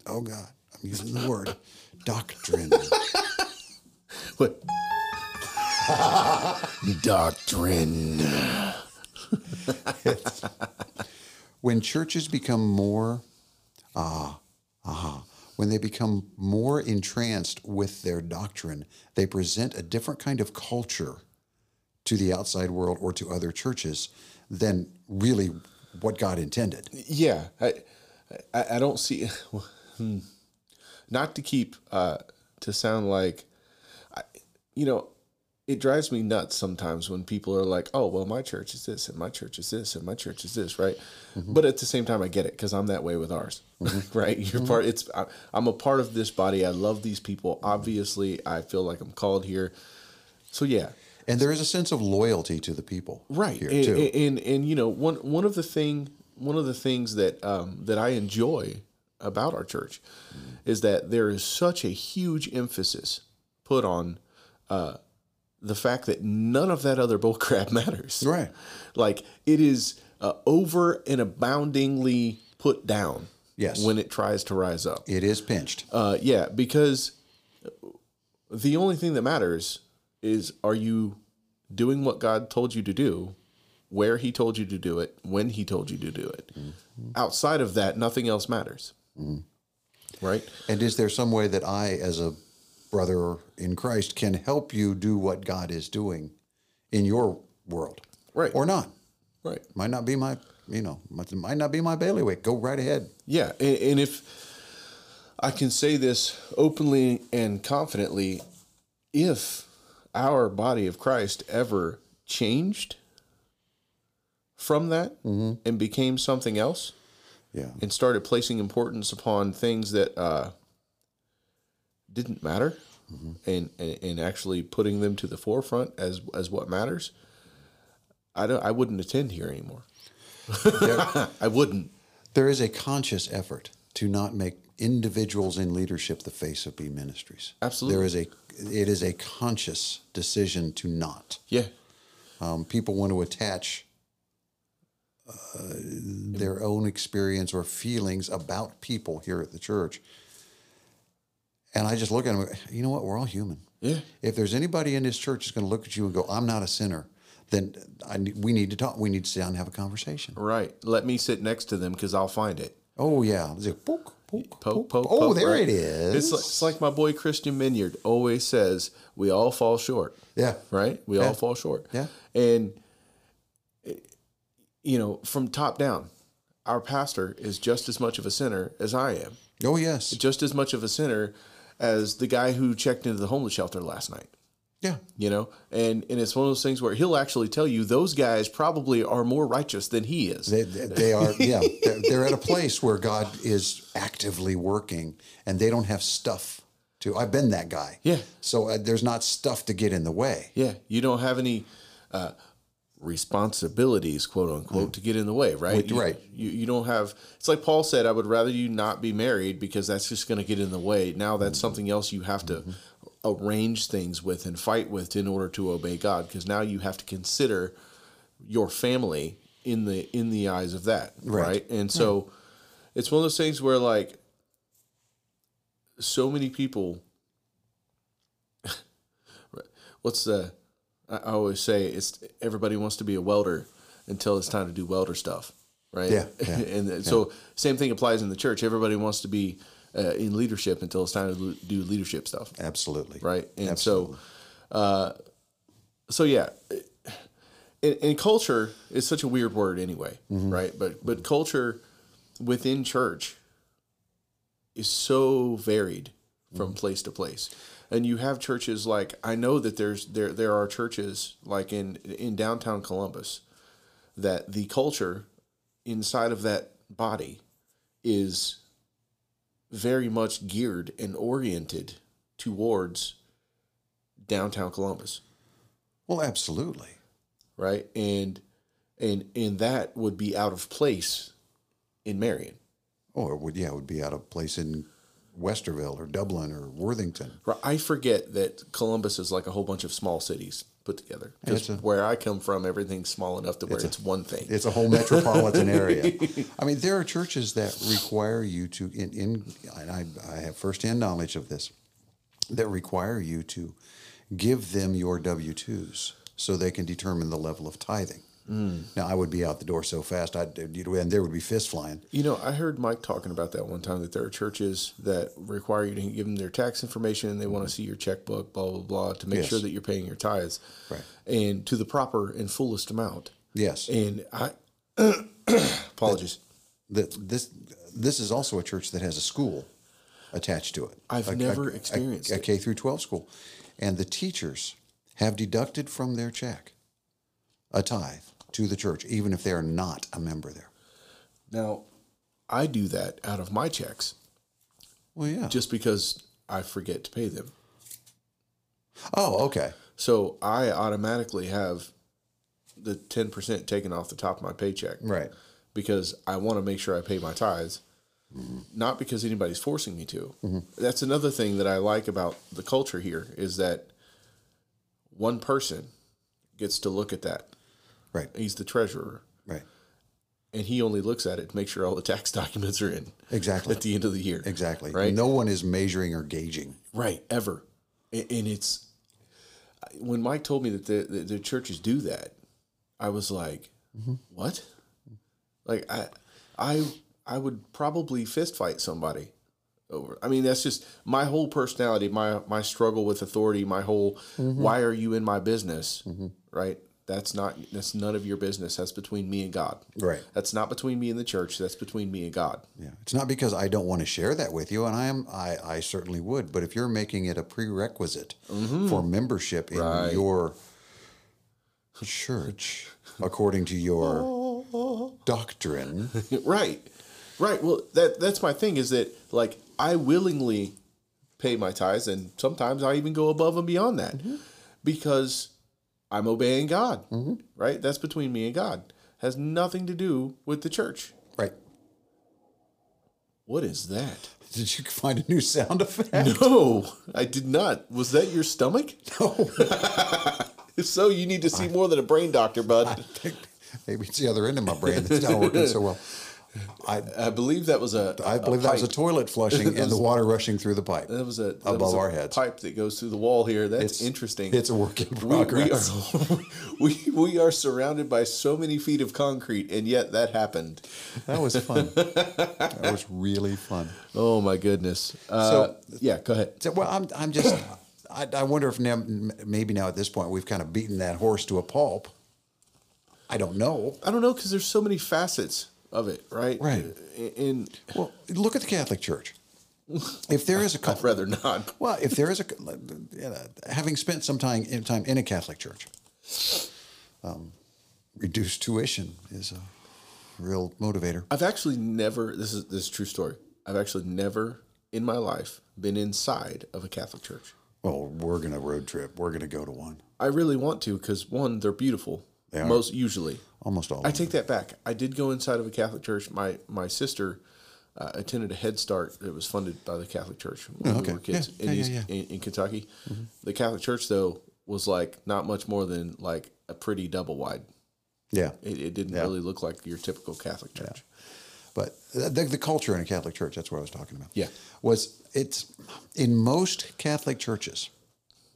oh god, I'm using the word doctrine. what? Doctrine. when churches become more ah aha when they become more entranced with their doctrine they present a different kind of culture to the outside world or to other churches than really what god intended Yeah, I, I, I don't see. Not to keep uh, to sound like, I, you know, it drives me nuts sometimes when people are like, "Oh, well, my church is this, and my church is this, and my church is this," right? But at the same time, I get it because I'm that way with ours, right? You're part. It's I, I'm a part of this body. I love these people. Obviously, I feel like I'm called here. So yeah, and there is a sense of loyalty to the people right here and, too and, and and you know one one of the thing one of the things that um, that I enjoy about our church is that there is such a huge emphasis put on uh, the fact that none of that other bullcrap matters. Right. Like it is uh, over and aboundingly put down. Yes. When it tries to rise up. it is pinched Uh, yeah, because the only thing that matters is are you doing what God told you to do, where He told you to do it, when He told you to do it. Outside of that, nothing else matters. Mm-hmm. Right? and is there some way that i as a brother in christ can help you do what god is doing in your world Right. or not Right. might not be my you know might, might not be my bailiwick go right ahead Yeah, and, and if I can say this openly and confidently, if our body of Christ ever changed from that mm-hmm. and became something else yeah and started placing importance upon things that uh, didn't matter and, and and actually putting them to the forefront as as what matters, I don't I wouldn't attend here anymore. I wouldn't. there is a conscious effort to not make individuals in leadership the face of B ministries. Absolutely. There is a it is a conscious decision to not. Yeah. Um, people want to attach uh, their own experience or feelings about people here at the church. And I just look at them, you know what? We're all human. Yeah. If there's anybody in this church that's going to look at you and go, I'm not a sinner, then I, we need to talk. We need to sit down and have a conversation. Right. Let me sit next to them because I'll find it. Oh, yeah. It's like, poke, poke, Poke, poke. poke, oh, there it is. It's like, it's like my boy Christian Minyard always says, we all fall short. yeah. Right? We all fall short. Yeah. And, you know, from top down, our pastor is just as much of a sinner as I am, Oh, yes. just as much of a sinner as the guy who checked into the homeless shelter last night. Yeah. You know, and and it's one of those things where he'll actually tell you those guys probably are more righteous than he is. They, they are, yeah. They're, they're at a place where God is actively working and they don't have stuff to. I've been that guy. Yeah. So uh, there's not stuff to get in the way. Yeah, you don't have any uh, responsibilities, quote unquote, mm. to get in the way, right? Wait, You- right. You you don't have. It's like Paul said, I would rather you not be married because that's just going to get in the way. Now that's mm-hmm. something else you have to mm-hmm. arrange things with and fight with in order to obey God, because now you have to consider your family in the in the eyes of that, Right. right? And so it's one of those things where like so many people what's the I always say it's everybody wants to be a welder until it's time to do welder stuff, right? Yeah, yeah, and so same thing applies in the church. Everybody wants to be uh, in leadership until it's time to do leadership stuff, Absolutely. right? And Absolutely. so, uh, so yeah, and, and culture is such a weird word anyway, right? But but culture within church is so varied from place to place. And you have churches like I know that there's there there are churches like in in downtown Columbus that the culture inside of that body is very much geared and oriented towards downtown Columbus, Well, absolutely. right? And and and that would be out of place in Marion. Oh, or would yeah, it would be out of place in Westerville or Dublin or Worthington. Right. I forget that Columbus is like a whole bunch of small cities put together. Because a- where I come from, everything's small enough to where it's, one thing. It's a whole metropolitan area. I mean, there are churches that require you to in, in and I, I have firsthand knowledge of this that require you to give them your W twos so they can determine the level of tithing. Mm. Now, I would be out the door so fast, I'd you'd, and there would be fists flying. You know, I heard Mike talking about that one time that there are churches that require you to give them their tax information and they want to mm-hmm. see your checkbook, blah, blah, blah, to make Yes. sure that you're paying your tithes. Right. And to the proper and fullest amount. Yes, And I, apologies. that this this is also a church that has a school attached to it. I've A- never a- experienced a, a. K through twelve school, and the teachers have deducted from their check a tithe to the church, even if they are not a member there. Now, I do that out of my checks Well, yeah. just because I forget to pay them. oh, okay. So I automatically have the 10% taken off the top of my paycheck. Right. because I want to make sure I pay my tithes, not because anybody's forcing me to. Mm-hmm. That's another thing that I like about the culture here is that one person gets to look at that. Right. He's the treasurer, Right. and he only looks at it to make sure all the tax documents are in Exactly. at the end of the year. Exactly. Right. No one is measuring or gauging. Right, ever. And it's when Mike told me that the, the, the churches do that, I was like, mm-hmm. what? Like I I I would probably fist fight somebody over. I mean, that's just my whole personality, my my struggle with authority, my whole mm-hmm. why are you in my business? Mm-hmm. Right? That's not that's none of your business. That's between me and God. Right. That's not between me and the church. That's between me and God. Yeah. It's not because I don't want to share that with you, and I am I, I certainly would, but if you're making it a prerequisite for membership in Mm-hmm. Right. your church, according to your doctrine, right right well that that's my thing is that like i willingly pay my tithes and sometimes i even go above and beyond that because i'm obeying god mm-hmm. right? That's between me and god. Has nothing to do with the church. Right? what is that? Did you find a new sound effect? no i did not. Was that your stomach? No. If so you need to see more than a brain doctor bud. Maybe it's the other end of my brain that's not working so well. I i believe that was a I believe that was a toilet flushing and the water rushing through the pipe. That was a that above was a our heads. pipe that goes through the wall here. That's It's- interesting. It's a work in we, we progress. are we, we are surrounded by so many feet of concrete, and yet that happened. That was fun. that was really fun. Oh my goodness! Uh, So- yeah, go ahead. So, well, I'm, I'm just, I, I wonder if now, maybe now at this point we've kind of beaten that horse to a pulp. I don't know. I don't know because there's so many facets of it, right? Right. In Well, look at the Catholic Church. If there is a I'd couple, rather not. well, if there is a, having spent some time in, time in a Catholic church, um, reduced tuition is a real motivator. I've actually never. This is this is a true story. I've actually never in my life been inside of a Catholic church. Well, we're gonna road trip. We're gonna go to one. I really want to because one, they're beautiful. They are. Most usually, Almost all. I take that back. I did go inside of a Catholic church. My my sister uh, attended a Head Start that was funded by the Catholic Church when Oh, okay. we were kids Yeah, in, yeah, East, yeah, In, in Kentucky. The Catholic Church though was like not much more than like a pretty double wide. yeah, It, it didn't really look like your typical Catholic church. but the, the culture in a Catholic church. That's what I was talking about. Yeah. was it's in most Catholic churches,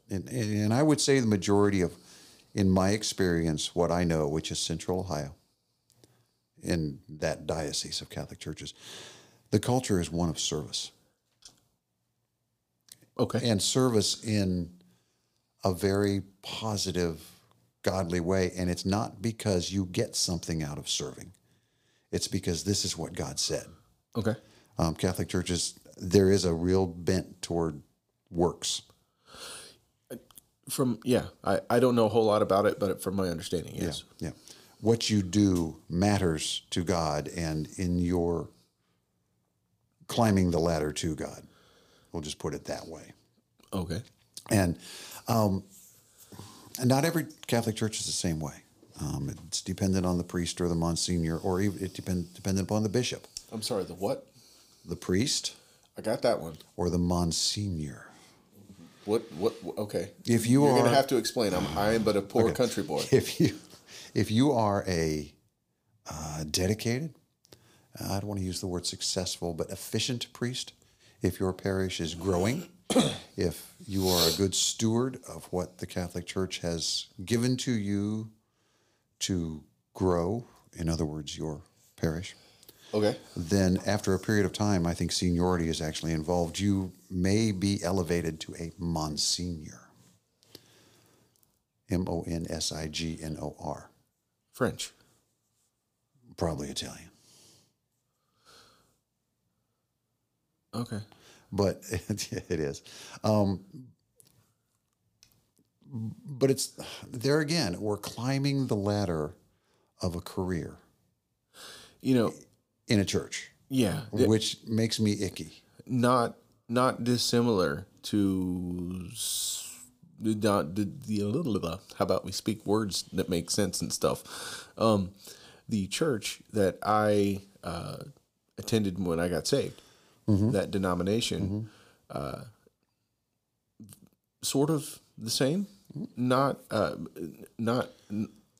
and, and I would say the majority of, in my experience, what I know, which is Central Ohio, in that diocese of Catholic churches, the culture is one of service. Okay. and service in a very positive, godly way. And it's not because you get something out of serving, it's because this is what God said. Okay. Um, Catholic churches, there is a real bent toward works. From yeah, I, I don't know a whole lot about it, but from my understanding, yes. Yeah. What you do matters to God and in your climbing the ladder to God. We'll just put it that way. Okay. And um, and not every Catholic church is the same way. Um, it's dependent on the priest or the monsignor, or even it depend, dependent upon the bishop, I'm sorry. The what? the priest I got that one. or the monsignor. What? What? Okay. If you You're are, gonna have to explain. I'm I am but a poor country boy. if you, if you are a uh, dedicated, I don't want to use the word successful, but efficient priest, if your parish is growing, if you are a good steward of what the Catholic Church has given to you to grow, in other words, your parish, Okay. then after a period of time, I think seniority is actually involved. You may be elevated to a monsignor. M O N S I G N O R. French. Probably Italian. Okay. But it is. Um, but it's there again, we're climbing the ladder of a career You know. In a church, Yeah. which makes me icky. not not dissimilar to the not the, the how about we speak words that make sense and stuff? Um the church that i uh attended when i got saved that denomination uh sort of the same. Not uh not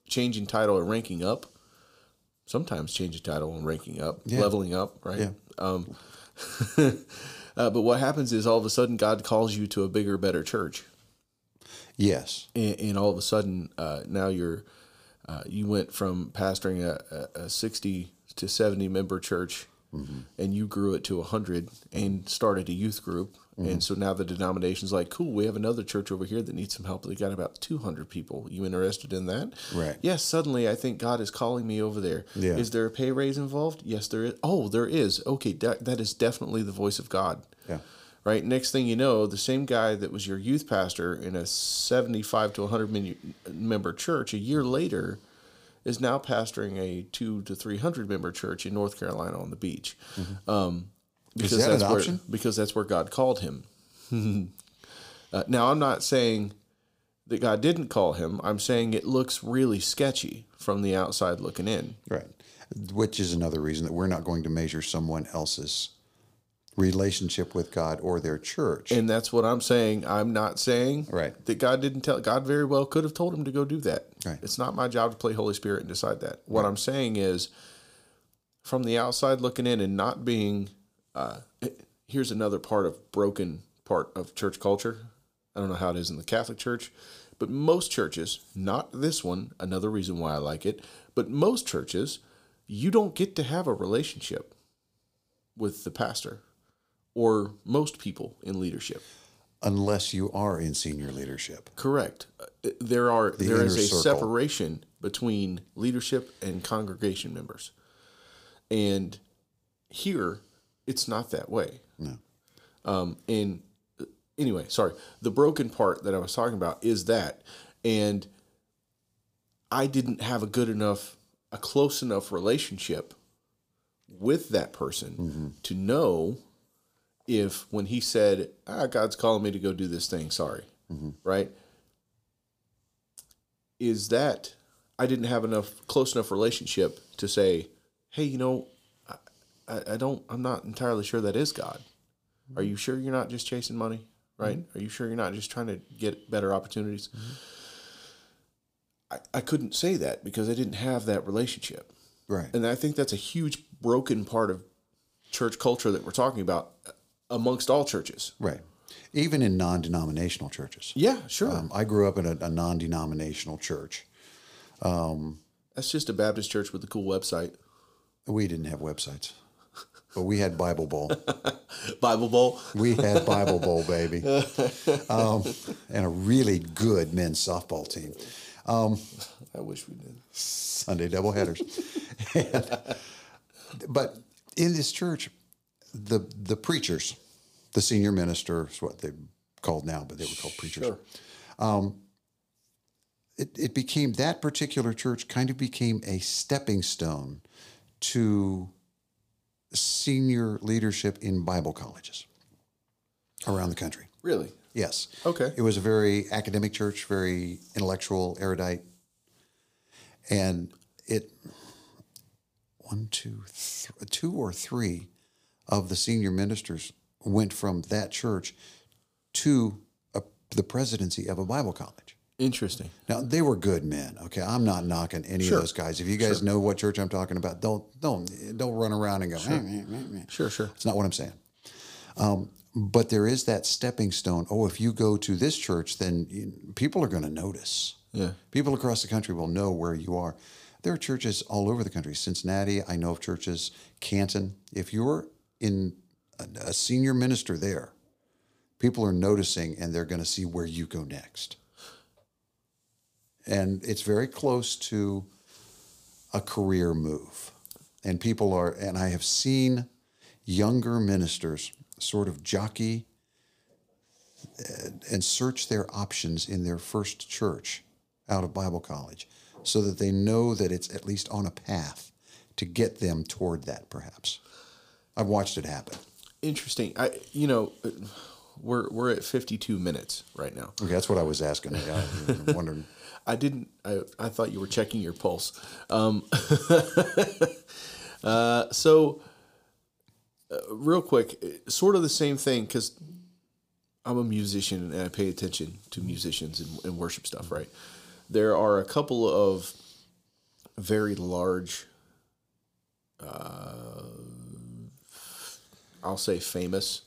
changing title or ranking up sometimes changing title and ranking up leveling up right? Um uh, but what happens is all of a sudden God calls you to a bigger, better church, Yes. and, and all of a sudden uh, now you're uh, you went from pastoring a, a, a sixty to seventy member church, and you grew it to hundred and started a youth group, and so now the denomination's like, cool, we have another church over here that needs some help. They got about two hundred people. You interested in that? Right. Yes. Suddenly, I think God is calling me over there. Yeah. Is there a pay raise involved? Yes, there is. Oh, there is. Okay, that, that is definitely the voice of God Yeah. right? Next thing you know, the same guy that was your youth pastor in a 75 to 100 menu- member church a year later is now pastoring a two to 300 member church in North Carolina on the beach. Um, because that that's where because that's where God called him. uh, now I'm not saying that God didn't call him. I'm saying it looks really sketchy from the outside looking in. Right. Which is another reason that we're not going to measure someone else's relationship with God or their church. And that's what I'm saying. I'm not saying Right. that God didn't tell. God very well could have told him to go do that. Right. It's not my job to play Holy Spirit and decide that. What I'm saying is, from the outside looking in and not being, uh, here's another part of broken part of church culture. I don't know how it is in the Catholic Church, but most churches, not this one, another reason why I like it, but most churches, you don't get to have a relationship with the pastor or most people in leadership. unless you are in senior leadership. Correct. Uh, There are there is a circle. separation between leadership and congregation members, and here it's not that way. No. Um, and anyway, sorry. The broken part that I was talking about is that, and I didn't have a good enough, a close enough relationship with that person to know if when he said, ah, God's calling me to go do this thing, sorry, right? Is that I didn't have enough close enough relationship to say, hey, you know, I, I, don't, I'm not entirely sure that is God. Are you sure you're not just chasing money? Right? Mm-hmm. Are you sure you're not just trying to get better opportunities? Mm-hmm. I, I couldn't say that because I didn't have that relationship. Right. And I think that's a huge broken part of church culture that we're talking about uh, amongst all churches. Right. Even in non denominational churches. Yeah, sure. Um, I grew up in a, a non denominational church. Um, that's just a Baptist church with a cool website. We didn't have websites. But we had Bible Bowl. Bible Bowl. We had Bible Bowl, baby, um, and a really good men's softball team. I wish we did. Sunday doubleheaders. and, but in this church, the the preachers, the senior minister is what they're called now, but they were called preachers. Sure. It, it became that particular church kind of became a stepping stone to senior leadership in Bible colleges around the country. Really? Yes. Okay. It was a very academic church, very intellectual, erudite. And it, one, two, th- two or three of the senior ministers went from that church to a, the presidency of a Bible college. Interesting. Now they were good men. Okay, I'm not knocking any Sure. of those guys. If you guys know what church I'm talking about, don't don't don't run around and go. "Eh, eh, eh, eh." Sure, sure. It's not what I'm saying. Um, but there is that stepping stone. Oh, if you go to this church, then you, people are going to notice. Yeah. People across the country will know where you are. There are churches all over the country. Cincinnati, I know of churches. Canton. If you're in a, a senior minister there, people are noticing and they're going to see where you go next. And it's very close to a career move. And people are, and I have seen younger ministers sort of jockey uh, and search their options in their first church out of Bible college so that they know that it's at least on a path to get them toward that, perhaps. I've watched it happen. Interesting. I, you know, uh, we're we're at 52 minutes right now. Okay, that's what I was asking. I wondering. I didn't. I, I thought you were checking your pulse. Um, uh, so, uh, real quick, sort of the same thing because I'm a musician and I pay attention to musicians and, and worship stuff. Right. There are a couple of very large, uh, I'll say famous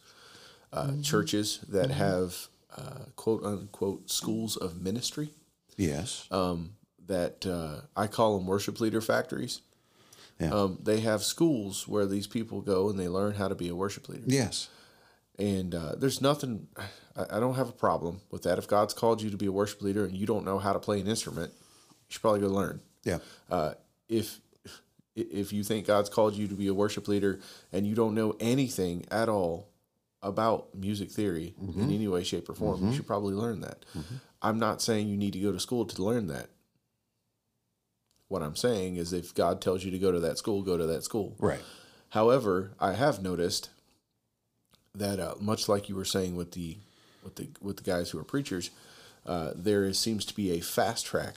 uh, churches that have uh, quote unquote schools of ministry Yes. Um, that uh, I call them worship leader factories. Yeah. Um, they have schools where these people go and they learn how to be a worship leader. yes. And uh, there's nothing, I, I don't have a problem with that. If God's called you to be a worship leader and you don't know how to play an instrument, you should probably go learn. Yeah. Uh, if if you think God's called you to be a worship leader and you don't know anything at all about music theory in any way, shape, or form, you should probably learn that. I'm not saying you need to go to school to learn that. What I'm saying is, if God tells you to go to that school, go to that school. Right. However, I have noticed that uh, much like you were saying with the with the with the guys who are preachers, uh, there is, seems to be a fast track.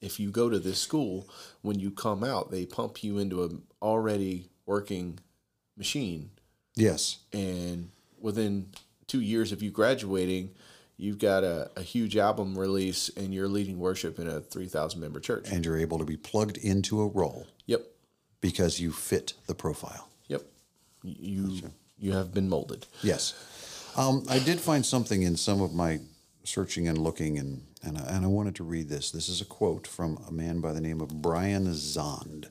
If you go to this school, when you come out, they pump you into an already working machine, Yes. and within two years of you graduating, you've got a, a huge album release, and you're leading worship in a three thousand member church. And you're able to be plugged into a role Yep, because you fit the profile. yep. You you have been molded. Yes. Um, I did find something in some of my searching and looking, and, and, I, and I wanted to read this. This is a quote from a man by the name of Brian Zahnd.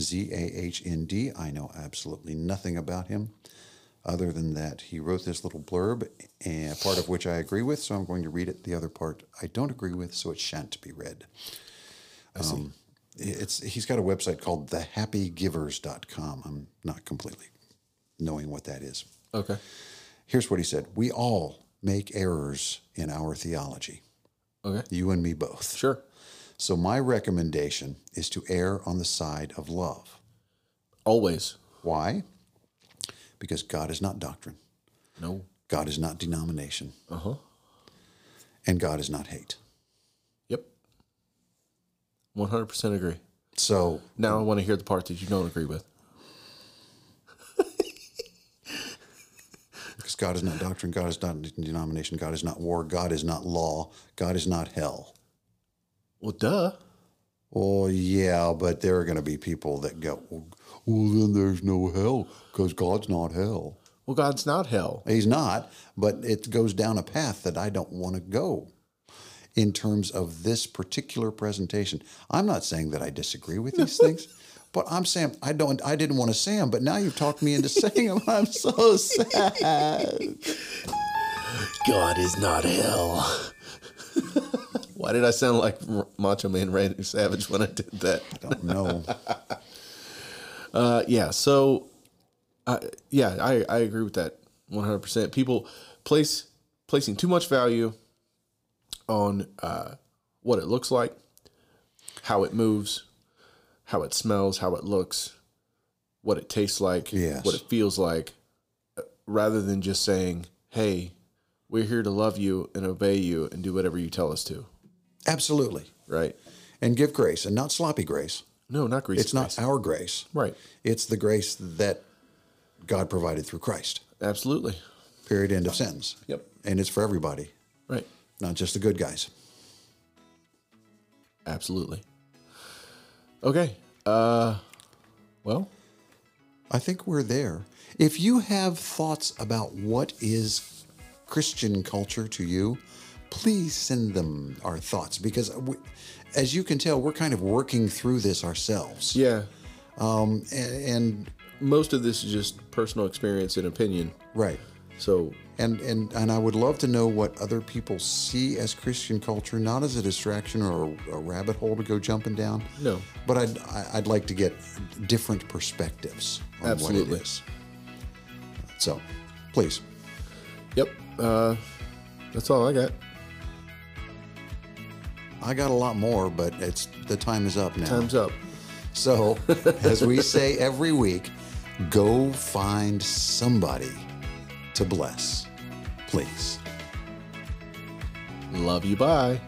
Z A H N D. I know absolutely nothing about him other than that he wrote this little blurb, and part of which I agree with, so I'm going to read it. The other part I don't agree with, so it shan't be read. I see. Um, It's he's got a website called thehappygivers.com. I'm not completely knowing what that is. okay. Here's what he said We all make errors in our theology, Okay. you and me both. Sure. So, my recommendation is to err on the side of love. Always. Why? Because God is not doctrine, No. God is not denomination, Uh huh. and God is not hate. Yep. 100% agree. So, Now I want to hear the part that you don't agree with. because God is not doctrine, God is not denomination, God is not war, God is not law, God is not hell. Well, duh. Oh, yeah, but there are going to be people that go, well, then there's no hell because God's not hell. Well, God's not hell. He's not, but it goes down a path that I don't want to go in terms of this particular presentation. I'm not saying that I disagree with these things, But I'm Sam. I don't. I didn't want to say them, but now you've talked me into saying them. I'm so sad. God is not hell. Why did I sound like Macho Man Randy Savage when I did that? I don't know. Uh, yeah. So, uh, yeah, I, I agree with that 100%. People place placing too much value on uh, what it looks like, how it moves, how it smells, how it looks, what it tastes like, Yes. what it feels like, uh, rather than just saying, hey, we're here to love you and obey you and do whatever you tell us to, Absolutely. right? And give grace, and not sloppy grace. No, not grace. It's not grace. our grace. Right. It's the grace that God provided through Christ. Absolutely. Period. End of sentence. Yep. And it's for everybody, Right. not just the good guys. Absolutely. Okay. Uh well, I think we're there. If you have thoughts about what is Christian culture to you, please send them our thoughts because, we, as you can tell, we're kind of working through this ourselves. yeah. Um, and, and Most of this is just personal experience and opinion. right. So, And, and and I would love to know what other people see as Christian culture, not as a distraction or a, a rabbit hole to go jumping down. No. but I'd I- I'd like to get different perspectives on Absolutely. what it is. So, please, yep. Uh that's all I got. I got a lot more, but it's the time is up now. Time's up. So, as we say every week, go find somebody to bless, please. Love you. Bye.